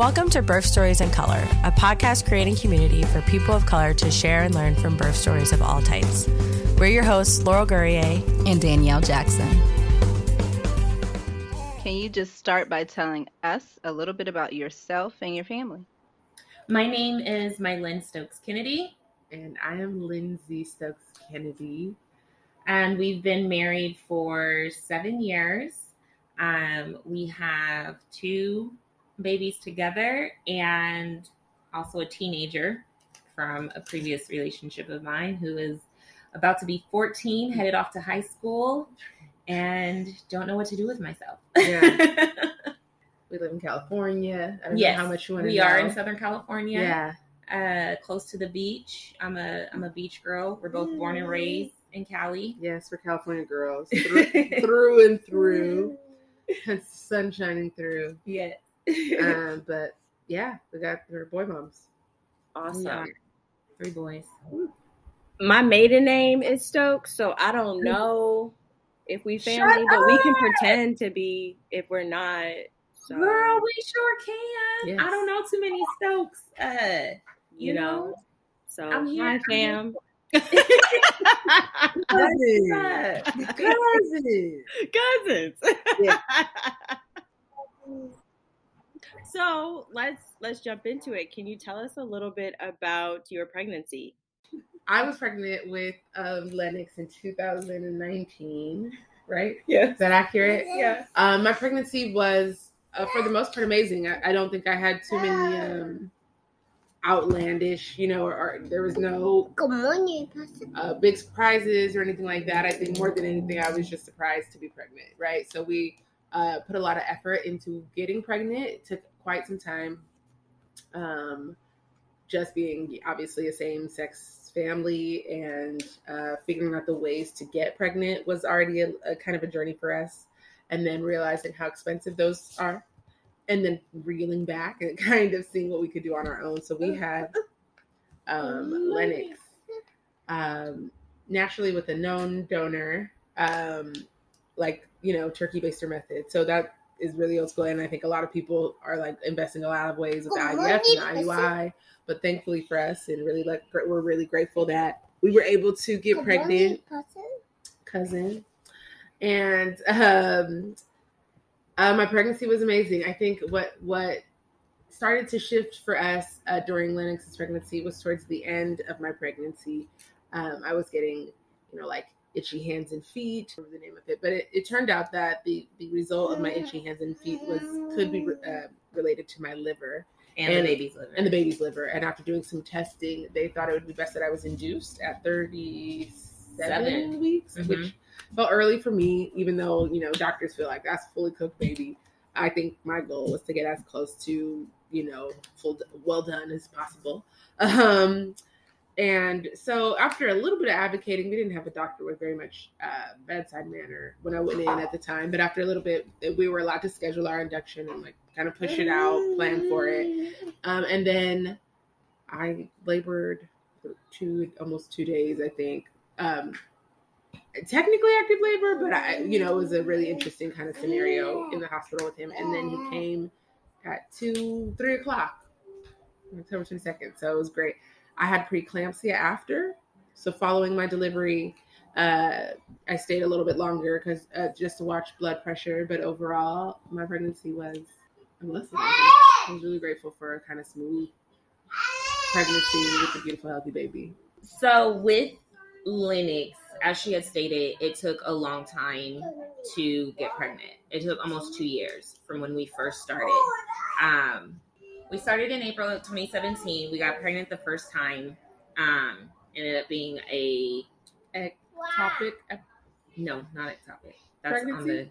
Welcome to Birth Stories in Color, a podcast creating community for people of color to share and learn from birth stories of all types. We're your hosts, Laurel Gourrier and Danielle Jackson. Can you just start by telling us a little bit about yourself and your family? My name is Mylyn Stokes Kennedy. And I am Lindsay Stokes Kennedy. And we've been married for seven years. Um, we have two babies together and also a teenager from a previous relationship of mine who is about to be 14, headed off to high school, and don't know what to do with myself. Yeah. we live in California. I don't yes, know how much you want to We know. are in Southern California. Yeah. Uh, close to the beach. I'm a I'm a beach girl. We're both born and raised in Cali. Yes, we're California girls through, through and through. sun shining through. Yeah. um, but yeah, we got our boy moms. Awesome. Yeah. Three boys. My maiden name is Stokes, so I don't know if we family, but we can pretend to be if we're not. So. Girl, we sure can. Yes. I don't know too many Stokes. Uh, you, you know? know? So I'm here. Hi, fam. Cousins. Cousins. Cousins. Yeah. So let's let's jump into it. Can you tell us a little bit about your pregnancy? I was pregnant with um, Lennox in 2019, right? Yeah. Is that accurate? Yeah. Um, my pregnancy was, uh, for the most part, amazing. I, I, don't think I had too many um, outlandish, you know, or, or, there was no uh, big surprises or anything like that. I think more than anything, I was just surprised to be pregnant, right? So we uh, put a lot of effort into getting pregnant. It took quite some time. Um, just being obviously a same sex family and uh, figuring out the ways to get pregnant was already a, a, kind of a journey for us. And then realizing how expensive those are, and then reeling back and kind of seeing what we could do on our own. So we had um, Lennox um, naturally with a known donor, um, like you know turkey baster method. So that is really old school, and I think a lot of people are like investing a lot of ways with the IVF and the IUI. But thankfully for us, and really like we're really grateful that we were able to get pregnant, cousin, and um, uh, my pregnancy was amazing. I think what what started to shift for us uh, during Lennox's pregnancy was towards the end of my pregnancy. Um, I was getting, you know, like itchy hands and feet the name of it? But it, it, turned out that the the result of my itchy hands and feet was could be uh, related to my liver and, and, the baby's liver. and the baby's liver. And after doing some testing they thought it would be best that i was induced at 37 Seven. weeks mm-hmm. which felt early for me even though you know doctors feel like that's fully cooked baby. I think my goal was to get as close to you know full well done as possible. Um and so after a little bit of advocating, we didn't have a doctor with very much uh, bedside manner when I went in at the time. But after a little bit, we were allowed to schedule our induction and like kind of push it out, plan for it. Um, and then I labored for two, almost two days, I think. Um, technically active labor, but I, you know, it was a really interesting kind of scenario in the hospital with him. And then he came at two, three o'clock, October 22nd. So it was great. I had preeclampsia after. So following my delivery, uh, I stayed a little bit longer because uh, just to watch blood pressure. But overall, my pregnancy was blessing. I was really grateful for a kind of smooth pregnancy with a beautiful, healthy baby. So with Lennox, as she had stated, it took a long time to get pregnant. It took almost two years from when we first started. Um, we started in April of 2017. We got pregnant the first time. Um, ended up being a ectopic. No, not ectopic. That's Pregnancy? on the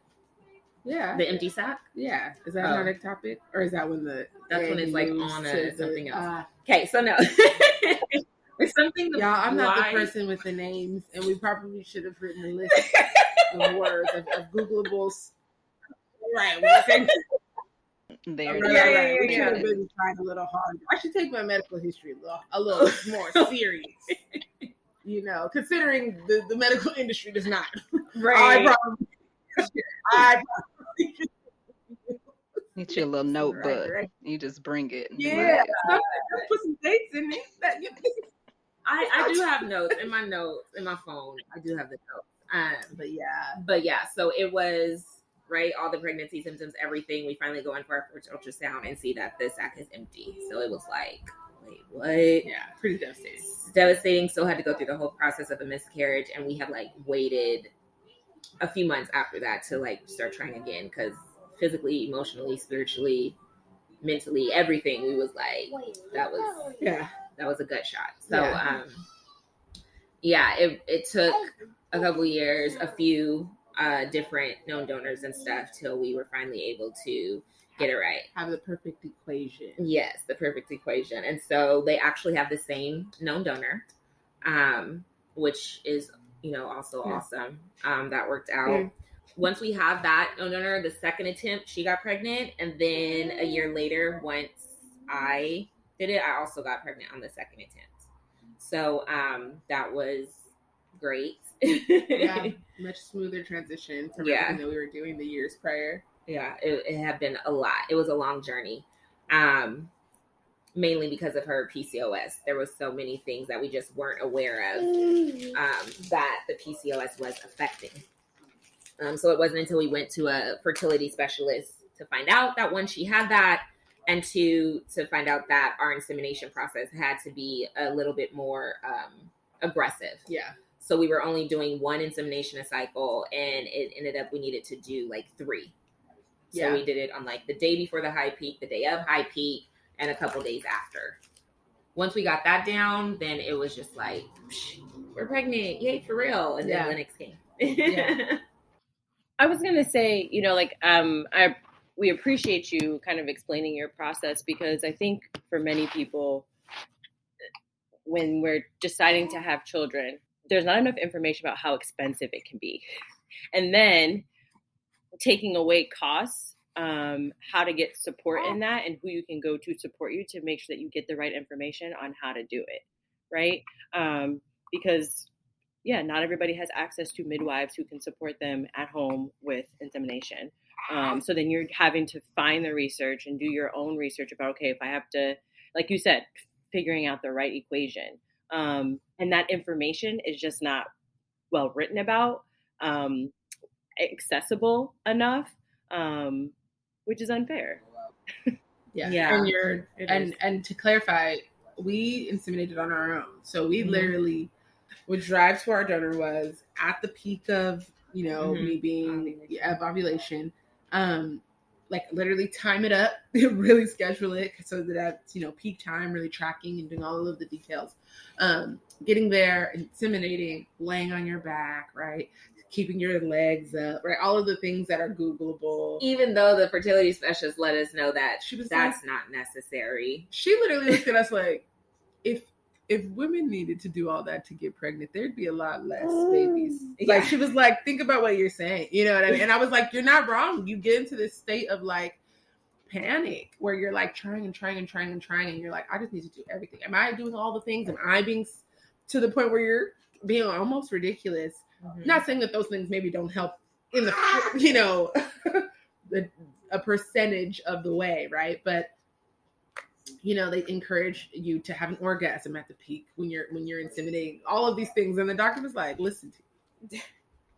yeah the empty sac. Yeah, is that oh. not ectopic, or is that when the that's when it's like on a, something else? Uh, okay, so no. it's something. Y'all, I'm not the person with the names, and we probably should have written a list of words of, of Googleables. Right. There. Yeah, yeah, yeah, yeah. We should have been trying a little harder. I should take my medical history a little, a little more serious. you know, considering the, the medical industry does not. Right. I probably. I probably Get you a little notebook. Right, right. You just bring it. Yeah. Put some dates in it. I, I do have notes in my notes in my phone. I do have the notes. Um, but yeah, but yeah. So it was right. All the pregnancy symptoms, everything. We finally go in for our first ultrasound and see that the sac is empty. So it was like, wait, what? Yeah, pretty devastating. devastating. Still had to go through the whole process of a miscarriage, and we had like waited a few months after that to like start trying again because physically, emotionally, spiritually, mentally, everything. We was like, that was yeah, that was a gut shot. So yeah. um, yeah, it it took a couple years, a few uh, different known donors and stuff till we were finally able to get it right. Have the perfect equation. Yes, the perfect equation. And so they actually have the same known donor, um, which is you know also yeah. awesome. Um, that worked out. Yeah once we have that no no no the second attempt she got pregnant and then a year later once i did it i also got pregnant on the second attempt so um that was great yeah much smoother transition from yeah. everything that we were doing the years prior yeah it, it had been a lot it was a long journey um mainly because of her PCOS. There was so many things that we just weren't aware of um, that the PCOS was affecting. Um, so it wasn't until we went to a fertility specialist to find out that one, she had that, and two, to find out that our insemination process had to be a little bit more um, aggressive. Yeah. So we were only doing one insemination a cycle, and it ended up we needed to do like three. So yeah. we did it on like the day before the high peak, the day of high peak, and a couple days after. Once we got that down, then it was just like, we're pregnant, yay for real, and then yeah. Lennox came. yeah. I was gonna say, you know, like um, I we appreciate you kind of explaining your process because I think for many people, when we're deciding to have children, there's not enough information about how expensive it can be, and then taking away costs, um, how to get support in that, and who you can go to support you to make sure that you get the right information on how to do it, right? Um, because yeah, not everybody has access to midwives who can support them at home with insemination. Um, so then you're having to find the research and do your own research about okay, if I have to, like you said, figuring out the right equation. Um, and that information is just not well written about, um, accessible enough, um, which is unfair. yeah, yeah. And you're and and to clarify, we inseminated on our own, so we mm-hmm. literally would drive to our donor was at the peak of you know mm-hmm. me being yeah, of ovulation um like literally time it up really schedule it so that that's you know peak time really tracking and doing all of the details. Um getting there inseminating laying on your back right? Keeping your legs up right? All of the things that are googleable. Even though the fertility specialist let us know that she was that's like, not necessary. She literally looked at us like if if women needed to do all that to get pregnant, there'd be a lot less babies. Yeah. Like she was like, think about what you're saying. You know what I mean? And I was like, you're not wrong. You get into this state of like panic where you're like trying and trying and trying and trying, and you're like, I just need to do everything. Am I doing all the things? Am I being to the point where you're being almost ridiculous? Mm-hmm. Not saying that those things maybe don't help in the you know the, a percentage of the way, right? But you know they encourage you to have an orgasm at the peak when you're when you're inseminating all of these things and the doctor was like listen to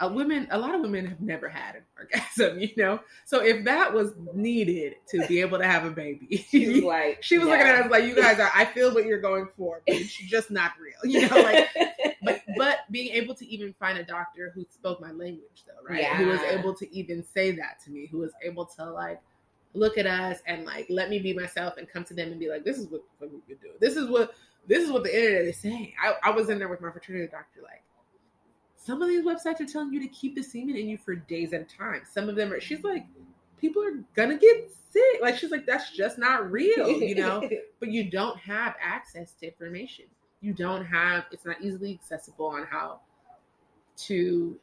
a women a lot of women have never had an orgasm you know so if that was needed to be able to have a baby she was like she was yeah. looking at us like you guys are i feel what you're going for but it's just not real you know like but but being able to even find a doctor who spoke my language though right yeah. who was able to even say that to me who was able to like look at us and like let me be myself and come to them and be like, this is what, what we could do. This is what this is what the internet is saying. I, I was in there with my fertility doctor, like some of these websites are telling you to keep the semen in you for days at a time. Some of them are she's like, people are gonna get sick. Like she's like, that's just not real, you know? but you don't have access to information. You don't have it's not easily accessible on how to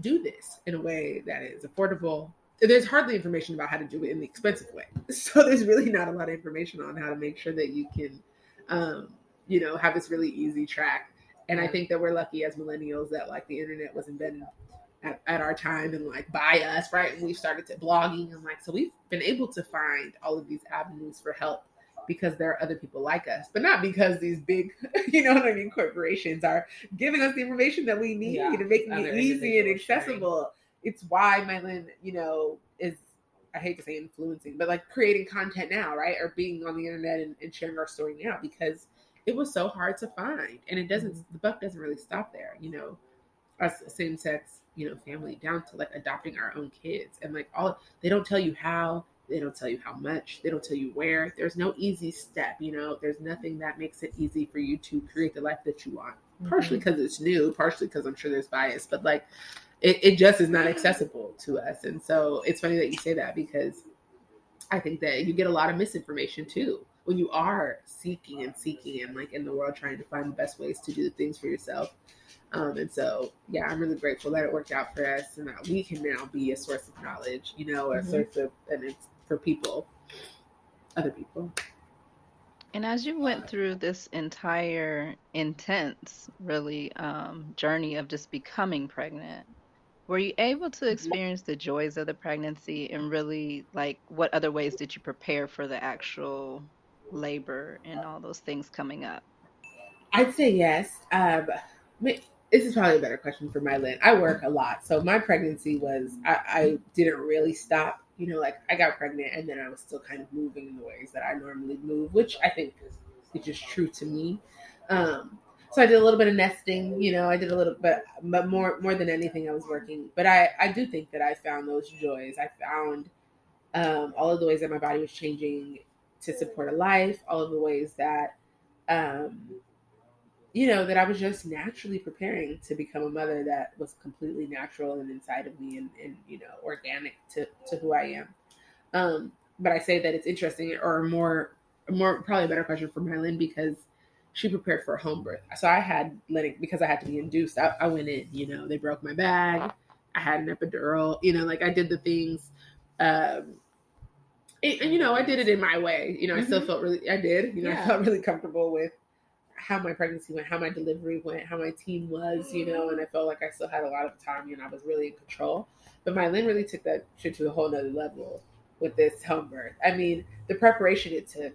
do this in a way that is affordable there's hardly information about how to do it in the expensive way. So there's really not a lot of information on how to make sure that you can, um, you know, have this really easy track. And I think that we're lucky as millennials that like the internet was invented at, at our time and like by us, right? And we've started to blogging and like so we've been able to find all of these avenues for help because there are other people like us, but not because these big, you know what I mean, corporations are giving us the information that we need yeah, and making it easy and accessible. Sharing. It's why Mylin, you know, is I hate to say influencing, but like creating content now, right? Or being on the internet and, and sharing our story now because it was so hard to find. And it doesn't mm-hmm. the buck doesn't really stop there, you know. Us same sex, you know, family down to like adopting our own kids and like all they don't tell you how, they don't tell you how much, they don't tell you where. There's no easy step, you know. There's nothing that makes it easy for you to create the life that you want. Mm-hmm. Partially because it's new, partially because I'm sure there's bias, but like it, it just is not accessible to us. And so it's funny that you say that because I think that you get a lot of misinformation too when you are seeking and seeking and like in the world trying to find the best ways to do things for yourself. Um, and so, yeah, I'm really grateful that it worked out for us and that we can now be a source of knowledge, you know, a mm-hmm. source of, and it's for people, other people. And as you went through this entire intense, really, um, journey of just becoming pregnant, were you able to experience the joys of the pregnancy and really like what other ways did you prepare for the actual labor and all those things coming up? I'd say yes. Um, this is probably a better question for Mylin. I work a lot, so my pregnancy was I, I didn't really stop. You know, like I got pregnant and then I was still kind of moving in the ways that I normally move, which I think is, is just true to me. Um, so I did a little bit of nesting, you know, I did a little bit, but more more than anything, I was working. But I I do think that I found those joys. I found um, all of the ways that my body was changing to support a life, all of the ways that, um, you know, that I was just naturally preparing to become a mother that was completely natural and inside of me and, and you know, organic to, to who I am. Um, but I say that it's interesting or more, more probably a better question for Mylin because she prepared for a home birth. So I had letting because I had to be induced. I, I, went in, you know, they broke my bag. I had an epidural, you know, like I did the things. Um, and, and you know, I did it in my way. You know, mm-hmm. I still mm-hmm. felt really, I did, you know, yeah. I felt really comfortable with how my pregnancy went, how my delivery went, how my team was, you know, and I felt like I still had a lot of time and I was really in control. But Mylin really took that shit to a whole nother level with this home birth. I mean, the preparation it took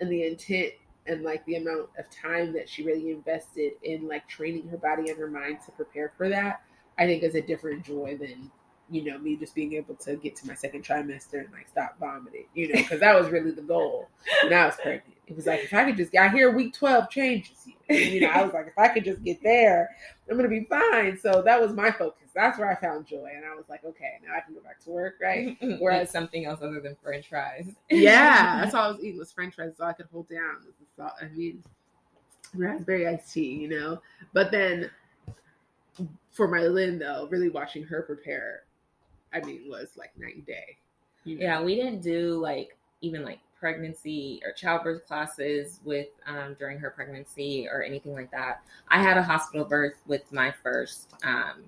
and the intent and like the amount of time that she really invested in like training her body and her mind to prepare for that, I think is a different joy than you know me just being able to get to my second trimester and like stop vomiting, you know, because that was really the goal when I was pregnant. It was like if I could just get here, week twelve changes you. know, I was like if I could just get there, I'm gonna be fine. So that was my focus. That's where I found joy, and I was like, okay, now I can go back to work, right? Whereas something else other than French fries. yeah, that's all I was eating was French fries, so I could hold down. I mean, raspberry iced tea, you know. But then for Mylin though, really watching her prepare, I mean, was like night and day. You know? Yeah, we didn't do like even like pregnancy or childbirth classes with um, during her pregnancy or anything like that. I had a hospital birth with my first, um,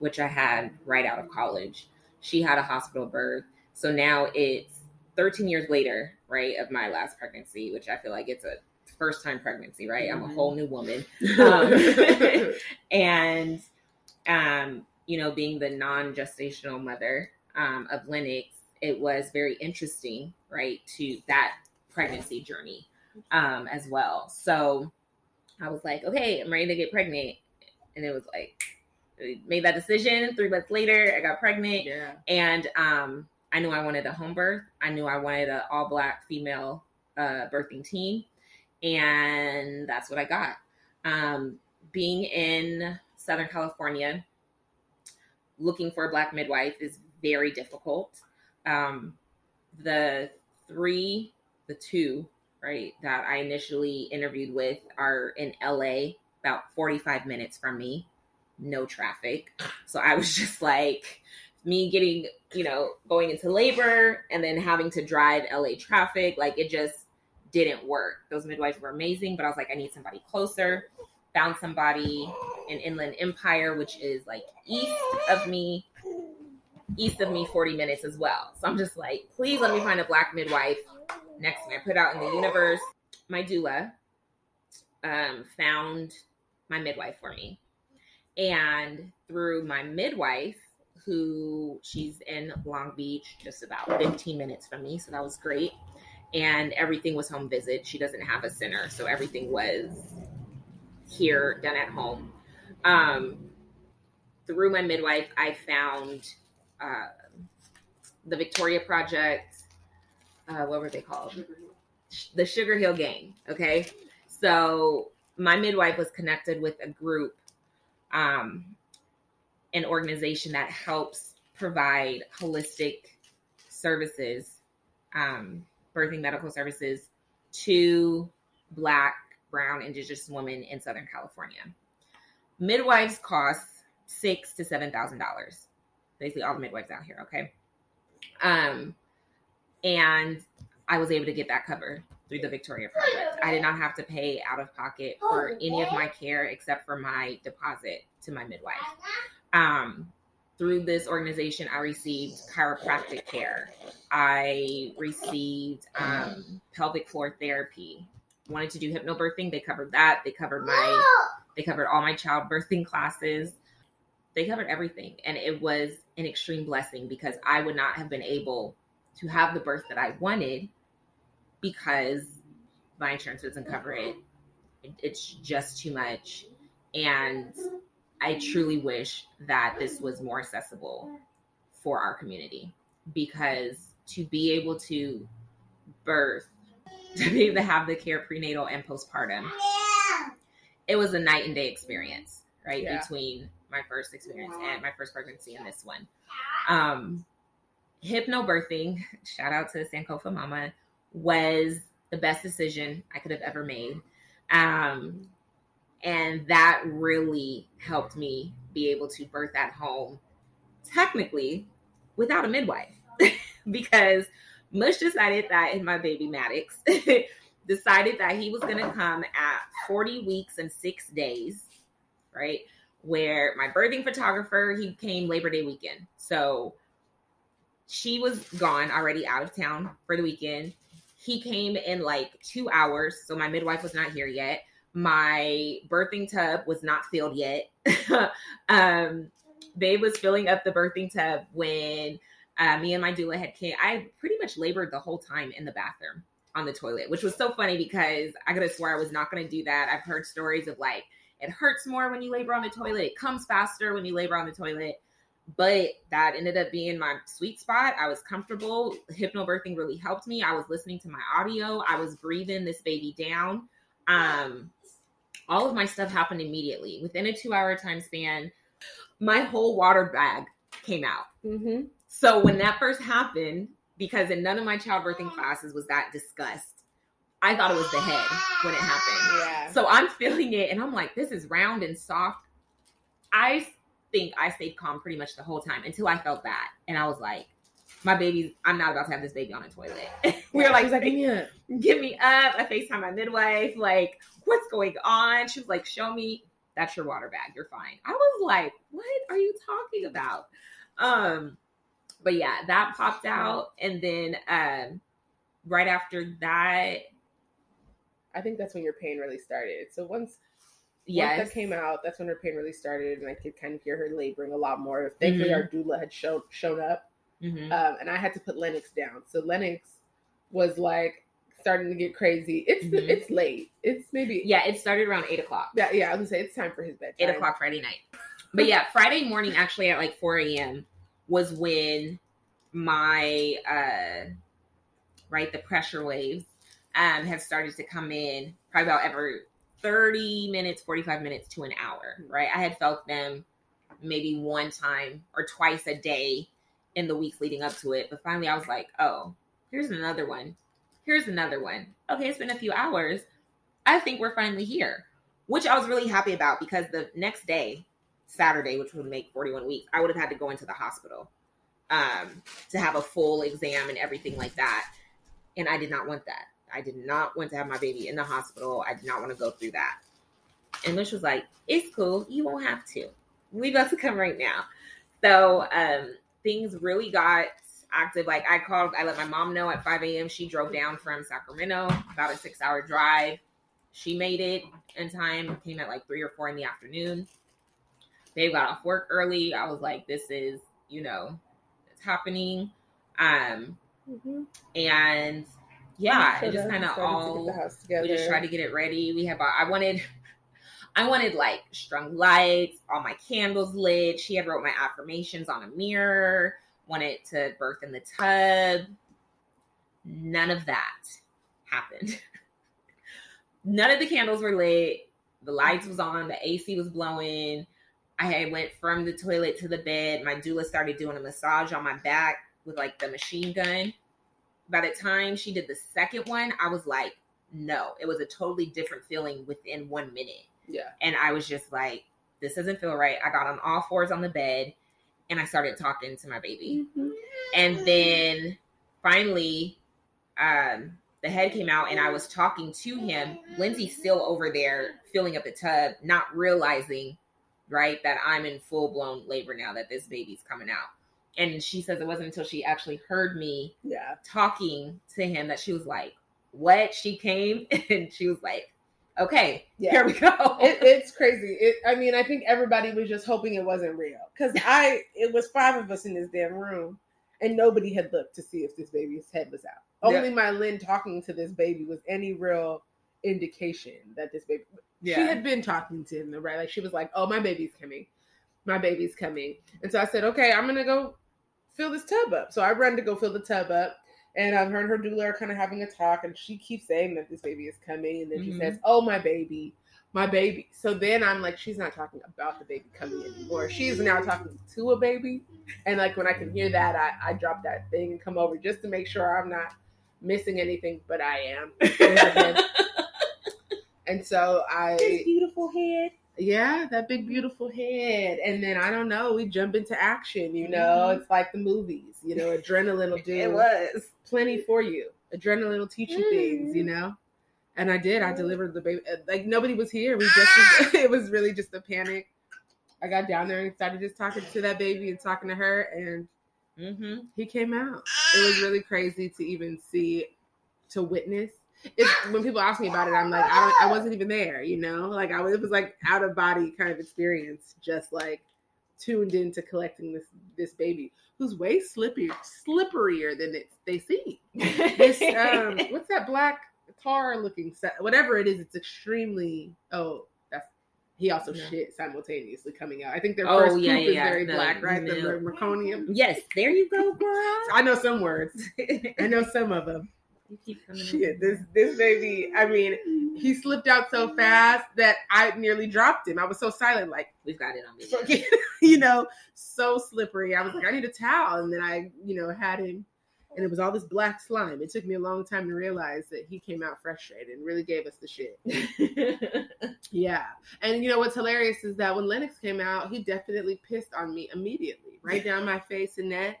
which I had right out of college. She had a hospital birth, so now it's 13 years later, right, of my last pregnancy, which I feel like it's a first time pregnancy, right? Mm-hmm. I'm a mm-hmm. whole new woman. Um, and, um, you know, being the non gestational mother um, of Lennox, it was very interesting, right, to that pregnancy journey um, as well. So I was like, okay, I'm ready to get pregnant. And it was like, made that decision. Three months later, I got pregnant. Yeah. And um, I knew I wanted a home birth. I knew I wanted an all black female uh, birthing team. And that's what I got. Um, being in Southern California, looking for a black midwife is very difficult. Um, the three, the two, right, that I initially interviewed with are in LA, about 45 minutes from me, no traffic. So I was just like, me getting, you know, going into labor and then having to drive LA traffic, like it just didn't work. Those midwives were amazing, but I was like, I need somebody closer. Found somebody in Inland Empire, which is like east of me, east of me 40 minutes as well. So I'm just like, please let me find a black midwife next to me. I put out in the universe. My doula um, found my midwife for me. And through my midwife, who she's in Long Beach, just about 15 minutes from me. So that was great. And everything was home visit. She doesn't have a center. So everything was here done at home. Um, through my midwife, I found uh, the Victoria Project. Uh, what were they called? The Sugar Hill Gang. Okay. So my midwife was connected with a group um, an organization that helps provide holistic services, um, birthing medical services to Black, Brown, Indigenous women in Southern California. Midwives cost six to seven thousand dollars. Basically, all the midwives out here. Okay, um, and I was able to get that covered through the Victoria Project. I did not have to pay out of pocket for any of my care except for my deposit to my midwife. Um, through this organization, I received chiropractic care. I received um, pelvic floor therapy. Wanted to do hypnobirthing, they covered that. They covered my, they covered all my childbirthing classes. They covered everything, and it was an extreme blessing because I would not have been able to have the birth that I wanted because my insurance doesn't cover it. It's just too much, and I truly wish that this was more accessible for our community because to be able to birth, to be able to have the care prenatal and postpartum, it was a night and day experience, right? Yeah. Between my first experience and my first pregnancy and this one. Um, hypnobirthing, shout out to Sankofa Mama, was the best decision I could have ever made. Um, and that really helped me be able to birth at home, technically without a midwife, because Mush decided that in my baby Maddox decided that he was going to come at 40 weeks and six days, right? Where my birthing photographer, he came Labor Day weekend. So she was gone already out of town for the weekend. He came in like two hours. So my midwife was not here yet my birthing tub was not filled yet. um, Babe was filling up the birthing tub when uh, me and my doula had came. I pretty much labored the whole time in the bathroom on the toilet, which was so funny because I could have swear I was not going to do that. I've heard stories of like it hurts more when you labor on the toilet, it comes faster when you labor on the toilet. But that ended up being my sweet spot. I was comfortable. Hypnobirthing really helped me. I was listening to my audio. I was breathing this baby down. Um, all of my stuff happened immediately within a two hour time span. My whole water bag came out. Mm-hmm. So when that first happened, because in none of my childbirthing classes was that discussed, I thought it was the head when it happened. Yeah. So I'm feeling it and I'm like, this is round and soft. I think I stayed calm pretty much the whole time until I felt that. And I was like, my baby, I'm not about to have this baby on a toilet. we were like, like, give me up. Give me up. I FaceTime my midwife, like, what's going on? She was like, show me. That's your water bag. You're fine. I was like, what are you talking about? Um, but yeah, that popped out. And then um right after that, I think that's when your pain really started. So once yeah, that came out, that's when her pain really started, and I could kind of hear her laboring a lot more. Thankfully, mm-hmm. our doula had shown shown up Mm-hmm. Um, and I had to put Lennox down. So Lennox was like starting to get crazy. It's mm-hmm. it's late. It's maybe yeah. It started around eight o'clock. Yeah, yeah. I was gonna say it's time for his bed. Eight o'clock Friday night. But yeah, Friday morning actually at like four a.m. was when my uh right the pressure waves um have started to come in probably about every 30 minutes 45 minutes to an hour right i had felt them maybe one time or twice a day in the weeks leading up to it. But finally, I was like, oh, here's another one. Here's another one. Okay, it's been a few hours. I think we're finally here, which I was really happy about because the next day, Saturday, which would make 41 weeks, I would have had to go into the hospital um, to have a full exam and everything like that. And I did not want that. I did not want to have my baby in the hospital. I did not want to go through that. And Mish was like, it's cool. You won't have to. We about to come right now. So um, things really got active. Like I called, I let my mom know at 5 a.m. She drove down from Sacramento, about a six hour drive. She made it in time, came at like three or four in the afternoon. They got off work early. I was like, this is, you know, it's happening. Um, mm-hmm. and yeah, it just kind of all we just tried to get it ready. We have I wanted I wanted like strung lights, all my candles lit. She had wrote my affirmations on a mirror. Wanted to birth in the tub. None of that happened. None of the candles were lit. The lights was on. The AC was blowing. I went from the toilet to the bed. My doula started doing a massage on my back with like the machine gun by the time she did the second one, I was like, no, it was a totally different feeling within one minute. Yeah. And I was just like, this doesn't feel right. I got on all fours on the bed and I started talking to my baby. Mm-hmm. And then finally, um, the head came out and I was talking to him. Lindsay's still over there filling up the tub, not realizing, right, that I'm in full blown labor now that this baby's coming out and she says it wasn't until she actually heard me yeah. talking to him that she was like what? She came? And she was like okay yeah. here we go. It, it's crazy. It, i mean i think everybody was just hoping it wasn't real because i it was five of us in this damn room and nobody had looked to see if this baby's head was out. Only yeah. Mylin talking to this baby was any real indication that this baby yeah. she had been talking to him right? Like she was like oh my baby's coming. My baby's coming. And so i said okay i'm gonna go fill this tub up. So I run to go fill the tub up. And I've heard her doula are kind of having a talk, and she keeps saying that this baby is coming. And then mm-hmm. she says, Oh, my baby, my baby. So then I'm like, She's not talking about the baby coming anymore. She's now talking to a baby. And like when I can hear that, I, I drop that thing and come over just to make sure I'm not missing anything, but I am. and so I. Beautiful head yeah, that big beautiful head. And then I don't know, we jump into action, you know. Mm-hmm. It's like the movies, you know, adrenaline will do it was plenty for you. Adrenaline will teach you mm-hmm. things, you mm-hmm. know. And I did. I delivered the baby. Uh, like nobody was here. We just it was really just a panic. I got down there and started just talking to that baby and talking to her, and mm-hmm. he came out. It was really crazy to even see, to witness when people ask me about it, I'm like, I don't, I wasn't even there, you know, like I was, it was like out of body kind of experience, just like tuned into collecting this this baby who's way slippier, slipperier than it, they seem. This um, what's that black tar looking set? Whatever it is, it's extremely. Oh, that's he also yeah. shit simultaneously coming out. I think their oh, first yeah, poop yeah, is very the black, right? Milk. The meconium. Yes, there you go, girl. I know some words. I know some of them. You keep coming. Shit, this this baby. I mean, he slipped out so fast that I nearly dropped him. I was so silent, like we've got it on video. you know, so slippery. I was like, I need a towel, and then I, you know, had him, and it was all this black slime. It took me a long time to realize that he came out frustrated and really gave us the shit. yeah, and you know what's hilarious is that when Lennox came out, he definitely pissed on me immediately, right down my face and neck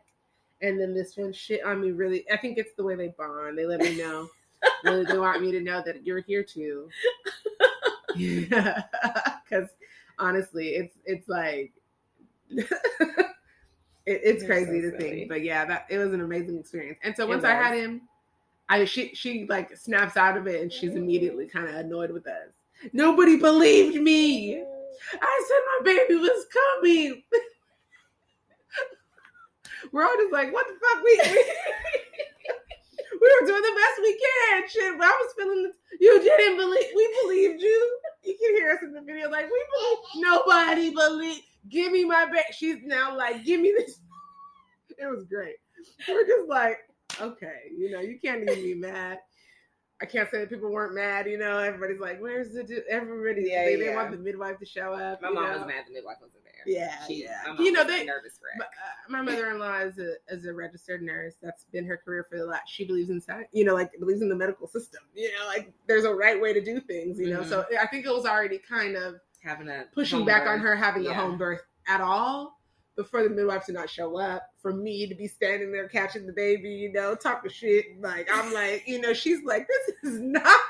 and then this one shit on me really i think it's the way they bond. They let me know. They, they want me to know that you're here too. Yeah because honestly it's it's like it, it's you're crazy so to think but yeah that it was an amazing experience. And so once i had him i she she like snaps out of it and she's immediately kind of annoyed with us. Nobody believed me. I said my baby was coming we're all just like, what the fuck? We, we, we were doing the best we can. Shit, but I was feeling the, you didn't believe. We believed you. You can hear us in the video, like we believe. Nobody believe. Give me my back. She's now like, give me this. It was great. We're just like, okay, you know, you can't even be mad. I can't say that people weren't mad. You know, everybody's like, "Where's the?" Everybody, yeah, they, yeah. they want the midwife to show up. My mom know? was mad the midwife wasn't there. Yeah, she, yeah. You know, they nervous wreck. Uh, my mother-in-law is a is a registered nurse. That's been her career for the last. She believes in science. You know, like believes in the medical system. You know, like there's a right way to do things. You know, mm-hmm. so I think it was already kind of having a pushing back birth. on her having yeah. a home birth at all Before the midwife to not show up, for me to be standing there catching the baby, you know, talking shit, like I'm like, you know, she's like, this is not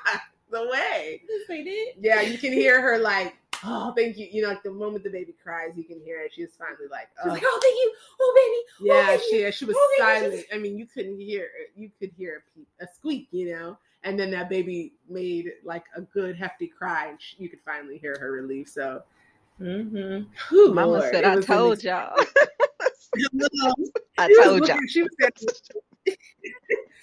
the way. Yes, they did. Yeah, you can hear her like, oh, thank you. You know, like the moment the baby cries, you can hear it. She's finally like, oh, like, oh thank you, oh baby. Oh, yeah, baby. she she was oh, silent. I mean, you couldn't hear it. you could hear a, peep, a squeak, you know. And then that baby made like a good hefty cry, and she, you could finally hear her relief. So Mm-hmm. Mama Lord. said, "I told y'all." I told y'all. She was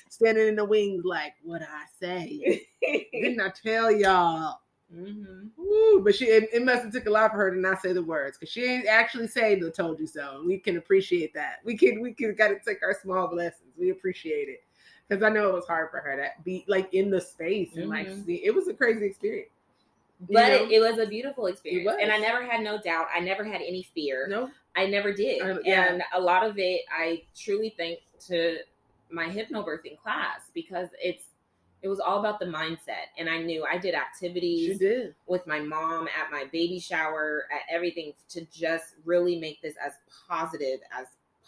standing in the wings, like, "What I say? Didn't I tell y'all?" Mm-hmm. Ooh, but she it, it, must have took a lot for her to not say the words because she ain't actually say the "told you so." We can appreciate that. We can we can got to take our small blessings. We appreciate it because I know it was hard for her to be like in the space and mm-hmm. like see. It was a crazy experience. But it, it, was a beautiful experience, and I never had no doubt. I never had any fear. No, I never did. Uh, yeah. And a lot of it, I truly think to my hypnobirthing class because it's it was all about the mindset. And I knew I did activities did. with my mom at my baby shower, at everything to just really make this as positive as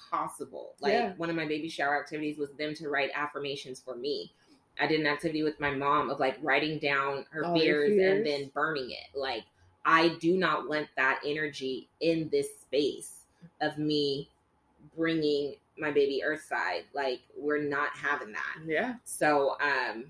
possible. Like yeah. one of my baby shower activities was them to write affirmations for me. I did an activity with my mom of like writing down her fears, fears and then burning it. Like I do not want that energy in this space of me bringing my baby earthside. Like we're not having that. Yeah. So um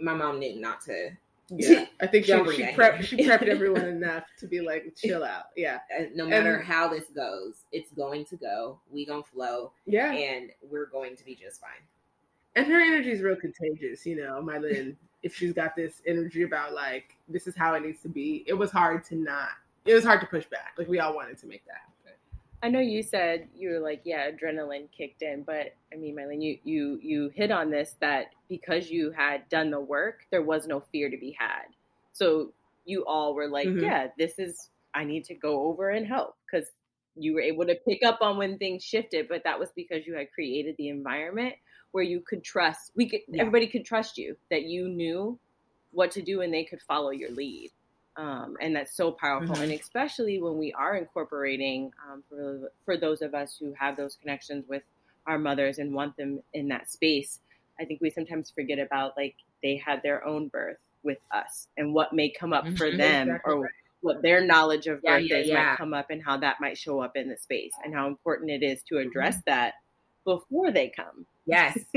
my mom knew not to yeah, I think she, she prepped she prepped everyone enough to be like, chill out. Yeah, no matter and, how this goes, it's going to go. We gonna flow. Yeah, and we're going to be just fine. And her energy is real contagious. You know, my Mylin, if she's got this energy about like this is how it needs to be, it was hard to not. It was hard to push back. Like we all wanted to make that. I know you said you were like, yeah, adrenaline kicked in, but I mean, Mylin, you you you hit on this that because you had done the work, there was no fear to be had. So you all were like, mm-hmm. yeah, this is I need to go over and help because you were able to pick up on when things shifted, but that was because you had created the environment where you could trust. We could yeah. everybody could trust you that you knew what to do and they could follow your lead. Um, and that's so powerful. Mm-hmm. And especially when we are incorporating um, for for those of us who have those connections with our mothers and want them in that space, I think we sometimes forget about like they had their own birth with us and what may come up mm-hmm. for them exactly or what their knowledge of birth yeah, yeah, is yeah. might come up and how that might show up in the space and how important it is to address mm-hmm. that before they come. Yes.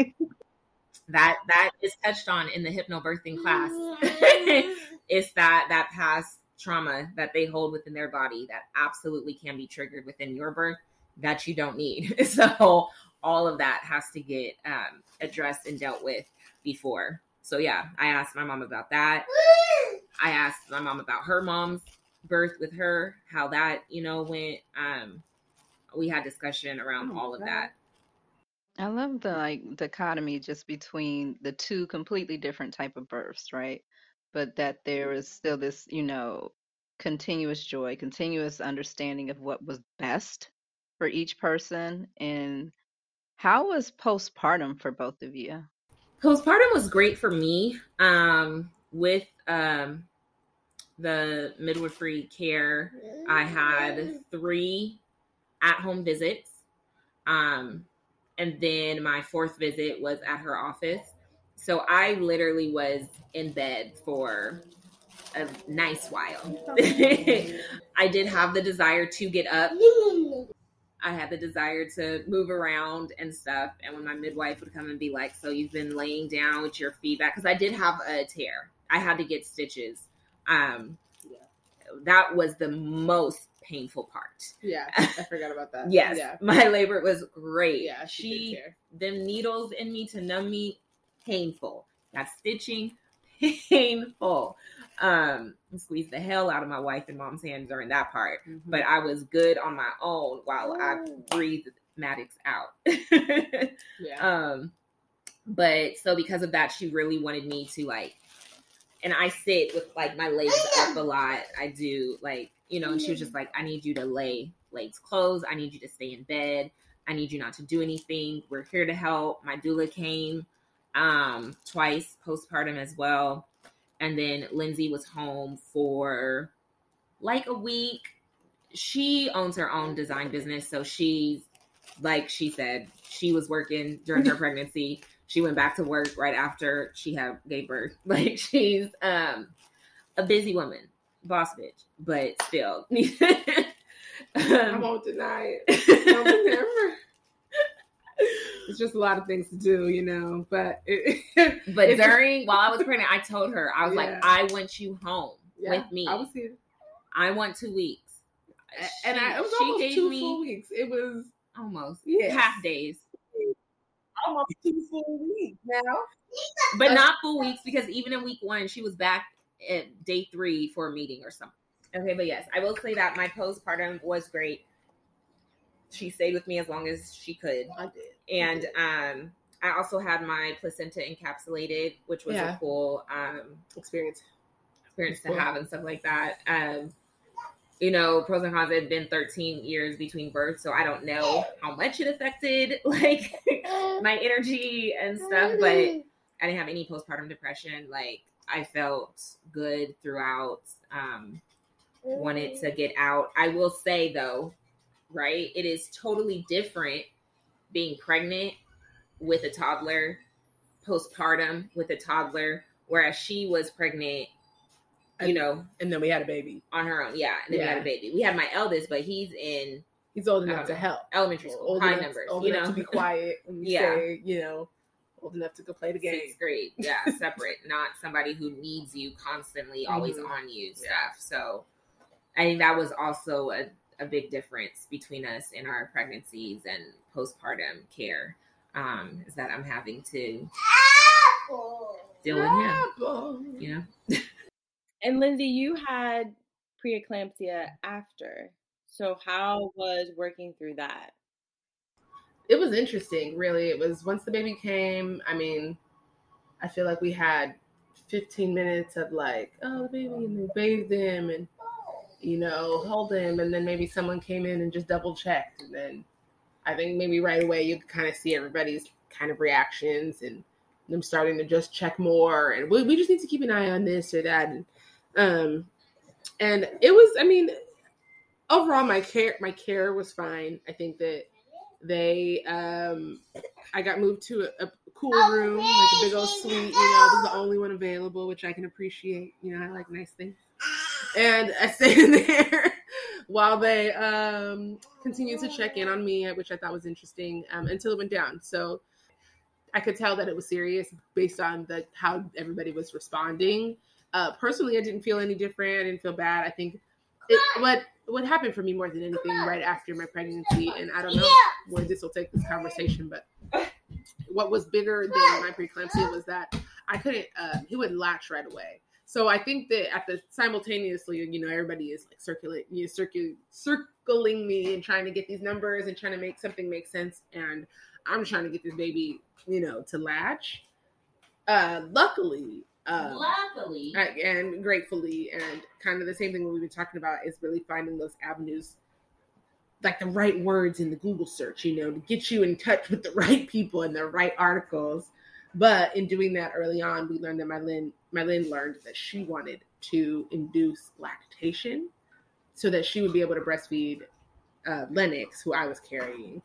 that that is touched on in the hypnobirthing class. it's that that past trauma that they hold within their body that absolutely can be triggered within your birth that you don't need. so all of that has to get um, addressed and dealt with before. So yeah, I asked my mom about that. I asked my mom about her mom's birth with her, how that you know went. Um, we had discussion around oh, all of that. I love the like dichotomy just between the two completely different type of births, right? But that there is still this, you know, continuous joy, continuous understanding of what was best for each person. And how was postpartum for both of you? Postpartum was great for me. Um, with um the midwifery care, I had three at home visits. Um, and then my fourth visit was at her office. So I literally was in bed for a nice while. I did have the desire to get up. I had the desire to move around and stuff. And when my midwife would come and be like, So you've been laying down with your feet back? Because I did have a tear, I had to get stitches. Um, yeah. That was the most painful part. Yeah, I forgot about that. yes, yeah. my labor was great. Yeah, she, she them needles in me to numb me, painful. That stitching, painful. Um, squeezed the hell out of my wife and mom's hand during that part, mm-hmm. but I was good on my own while I breathed Maddox out. yeah. Um, but so because of that, she really wanted me to like and I sit with like my legs up a lot. I do like you know, and she was just like, I need you to lay legs closed. I need you to stay in bed. I need you not to do anything. We're here to help. My doula came um, twice postpartum as well. And then Lindsay was home for like a week. She owns her own design business. So she's, like she said, she was working during her pregnancy. She went back to work right after she had gave birth. Like she's um, a busy woman boss bitch, but still. I won't deny it. It's just a lot of things to do, you know. But it, but during while I was pregnant, I told her I was yeah. like, I want you home yeah, with me. I was here. I want two weeks. and I, it was she almost gave two me- full weeks. It was almost Yeah. half days, almost two full weeks now. but Uh, not full weeks because even in week one, she was back at day three for a meeting or something. Okay, but yes, I will say that my postpartum was great. She stayed with me as long as she could, I did. and um, I also had my placenta encapsulated, which was Yeah. a cool um, Experience. experience to Cool. have and stuff like that. Um, you know, pros and cons. It had been 13 years between births, so I don't know how much it affected like my energy and stuff. But I didn't have any postpartum depression. Like I felt good throughout. Um, wanted to get out. I will say though, right? It is totally different being pregnant with a toddler, postpartum with a toddler, whereas she was pregnant, you know, And then we had a baby. on her own. Yeah, and then we had a baby. We had my eldest, but he's in He's old enough to help. elementary school, Old high enough, numbers. old you enough know, to be quiet and Yeah. say, you know, old enough to go play the game. sixth grade. Yeah, separate, not somebody who needs you constantly, always Mhm. on you stuff. Yeah. So I think that was also a, a big difference between us in our pregnancies and postpartum care. Um, is that I'm having to deal with him. Apple. You know, And Lindsay, you had preeclampsia after. So how was working through that? It was interesting, really. It was once the baby came, I mean, I feel like we had 15 minutes of like, oh, the baby, and we bathed him and, you know, hold him. And then maybe someone came in and just double checked. And then I think maybe right away you could kind of see everybody's kind of reactions and them starting to just check more. And we, we just need to keep an eye on this or that. And, um, and it was, I mean, overall my care, my care was fine. I think that they um i got moved to a, a cool room like a big old suite you know i was the only one available which i can appreciate you know i like nice things and i stayed in there while they um continued to check in on me which i thought was interesting um, until it went down so i could tell that it was serious based on the how everybody was responding uh personally i didn't feel any different i didn't feel bad i think it, what what happened for me more than anything right after my pregnancy, and I don't know where this will take this conversation, but what was bigger than my preeclampsia was that I couldn't. Uh, he wouldn't latch right away. So I think that at the simultaneously, you know, everybody is like circulating, you know, circu- circling me and trying to get these numbers and trying to make something make sense, and I'm trying to get this baby, you know, to latch. Uh, luckily, um, luckily, and gratefully and kind of the same thing we've been talking about is really finding those avenues like the right words in the google search you know to get you in touch with the right people and the right articles but in doing that early on we learned that Mylin my lynn learned that she wanted to induce lactation so that she would be able to breastfeed uh, lennox who i was carrying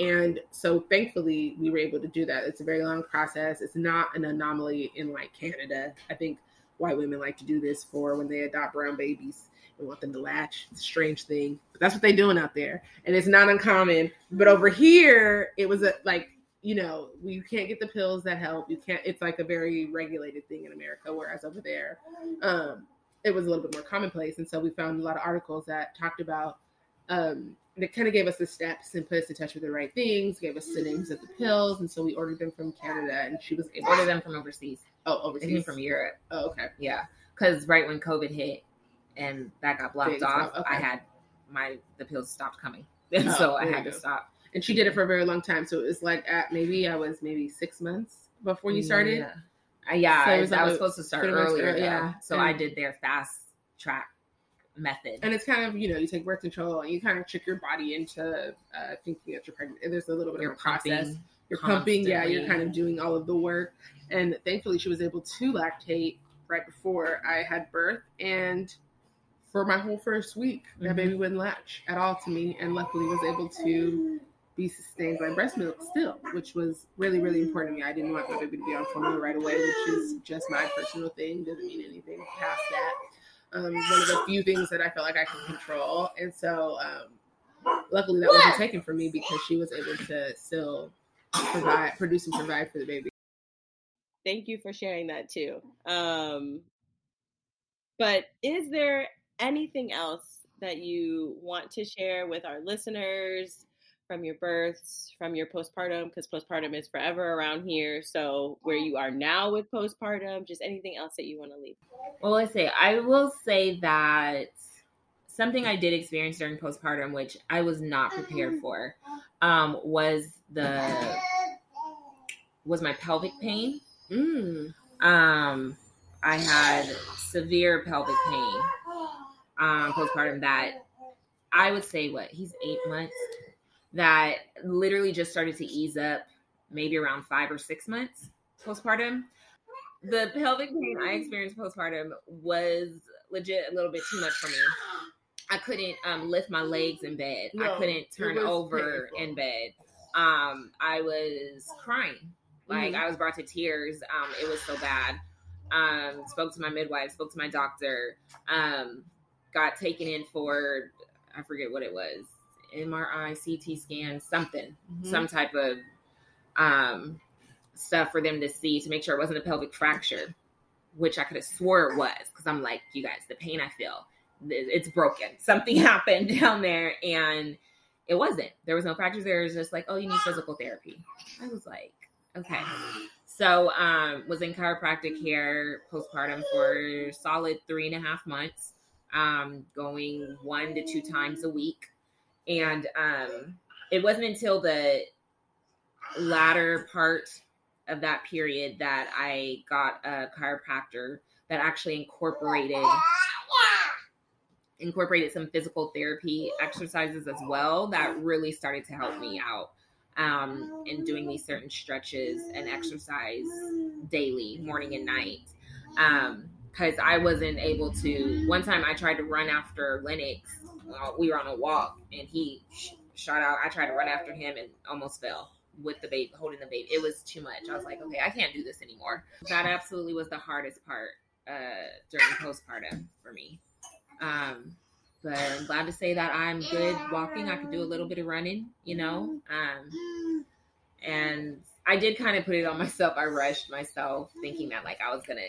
and so thankfully we were able to do that. It's a very long process. It's not an anomaly in like Canada. I think white women like to do this for when they adopt brown babies and want them to latch. It's a strange thing, but that's what they're doing out there. And it's not uncommon. But over here, it was a, like, you know, you can't get the pills that help. You can't, it's like a very regulated thing in America. Whereas over there, um, it was a little bit more commonplace. And so we found a lot of articles that talked about um, that kind of gave us the steps and put us in touch with the right things, gave us the names of the pills, and so we ordered them from Canada, and she was able ordered them from overseas. oh overseas from Europe. Oh, okay. Yeah, because right when COVID hit and that got blocked Things off, okay. I had my the pills stopped coming, and Oh, so I had to stop. And she did it for a very long time, so it was like at maybe I was maybe six months before you started. Yeah, Uh, yeah So I, was I was supposed to start earlier. yeah. so And- I did their fast track method. And it's kind of you know you take birth control and you kind of trick your body into uh, thinking that you're pregnant. And there's a little bit You're of a process. pumping. You're pumping, yeah. You're kind of doing all of the work. And thankfully, she was able to lactate right before I had birth, and for my whole first week, that Mhm. baby wouldn't latch at all to me, and luckily was able to be sustained by breast milk still, which was really, really important to me. I didn't want my baby to be on formula right away, which is just my personal thing. Doesn't mean anything past that. Um, one of the few things that I felt like I could control, and so um, luckily that wasn't taken from me because she was able to still provide, produce, and provide for the baby. Thank you for sharing that too. Um, but is there anything else that you want to share with our listeners from your births, from your postpartum, because postpartum is forever around here. So, where you are now with postpartum, just anything else that you want to leave? Well, let's say I will say that something I did experience during postpartum, which I was not prepared for, um, was the was my pelvic pain. Mm. Um, I had severe pelvic pain um, postpartum that I would say what he's eight months that literally just started to ease up maybe around five or six months postpartum. The pelvic pain I experienced postpartum was legit a little bit too much for me. I couldn't um, lift my legs in bed. No, I couldn't turn over painful. in bed. Um, I was crying. Like Mhm. I was brought to tears. Um, it was so bad. Um, spoke to my midwife, spoke to my doctor, um, got taken in for I forget what it was, MRI, CT scan, something, Mhm. some type of um, stuff for them to see to make sure it wasn't a pelvic fracture, which I could have swore it was because I'm like, you guys, the pain I feel, it's broken. Something happened down there, and it wasn't. There was no fractures. There was just like, oh, you need physical therapy. I was like, okay. So, um, was in chiropractic care postpartum for solid three and a half months, um, going one to two times a week, and um, it wasn't until the latter part of that period that I got a chiropractor that actually incorporated incorporated some physical therapy exercises as well that really started to help me out um, in doing these certain stretches and exercise daily, morning and night. Because I wasn't able to. One time I tried to run after Lennox. Uh, we were on a walk and he sh- shot out. I tried to run after him and almost fell with the baby, holding the baby. It was too much. I was like, okay, I can't do this anymore. That absolutely was the hardest part uh, during postpartum for me. Um, but I'm glad to say that I'm good walking. I could do a little bit of running, you know. Um, and I did kind of put it on myself. I rushed myself, thinking that like I was gonna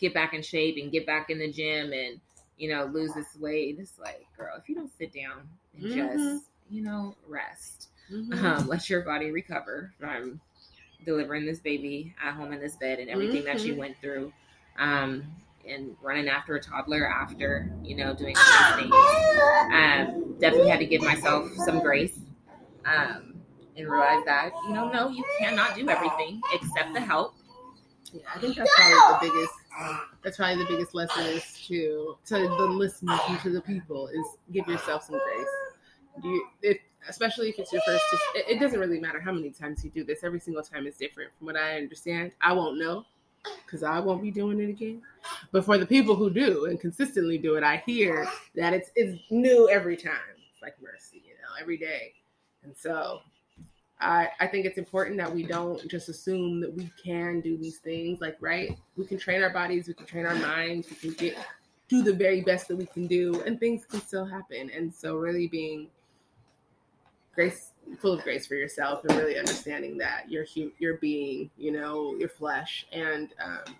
get back in shape and get back in the gym and you know lose this weight. It's like, girl, if you don't sit down and Mhm. just you know rest, Mhm. um, let your body recover from delivering this baby at home in this bed and everything that you Mhm. went through um, and running after a toddler after you know doing all these things um, definitely had to give myself some grace um, and realize that you know no you cannot do everything except the help Yeah, I think that's probably the biggest. That's probably the biggest lesson is to to the listeners and to the people is give yourself some grace. Do you, if, especially if it's your first. It, it doesn't really matter how many times you do this. Every single time is different. From what I understand, I won't know because I won't be doing it again. But for the people who do and consistently do it, I hear that it's it's new every time. It's like mercy, you know, every day. And so I, I think it's important that we don't just assume that we can do these things. Like, right? We can train our bodies, we can train our minds, we can get do the very best that we can do, and things can still happen. And so, really being grace, full of grace for yourself, and really understanding that you're you're being, you know, your flesh, and um,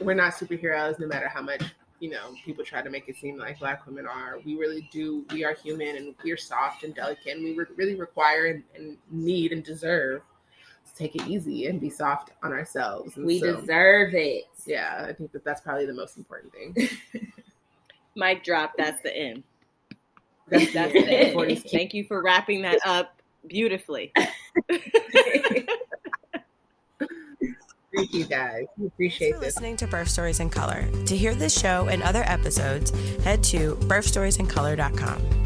we're not superheroes, no matter how much you know people try to make it seem like black women are we really do we are human and we're soft and delicate and we re- really require and, and need and deserve to take it easy and be soft on ourselves and we so, deserve it yeah i think that that's probably the most important thing Mic drop. That's the end. that's, That's the end. Thank you for wrapping that up beautifully. thank you guys we appreciate for this listening to Birth Stories in Color. To hear this show and other episodes, head to birthstoriesincolor.com.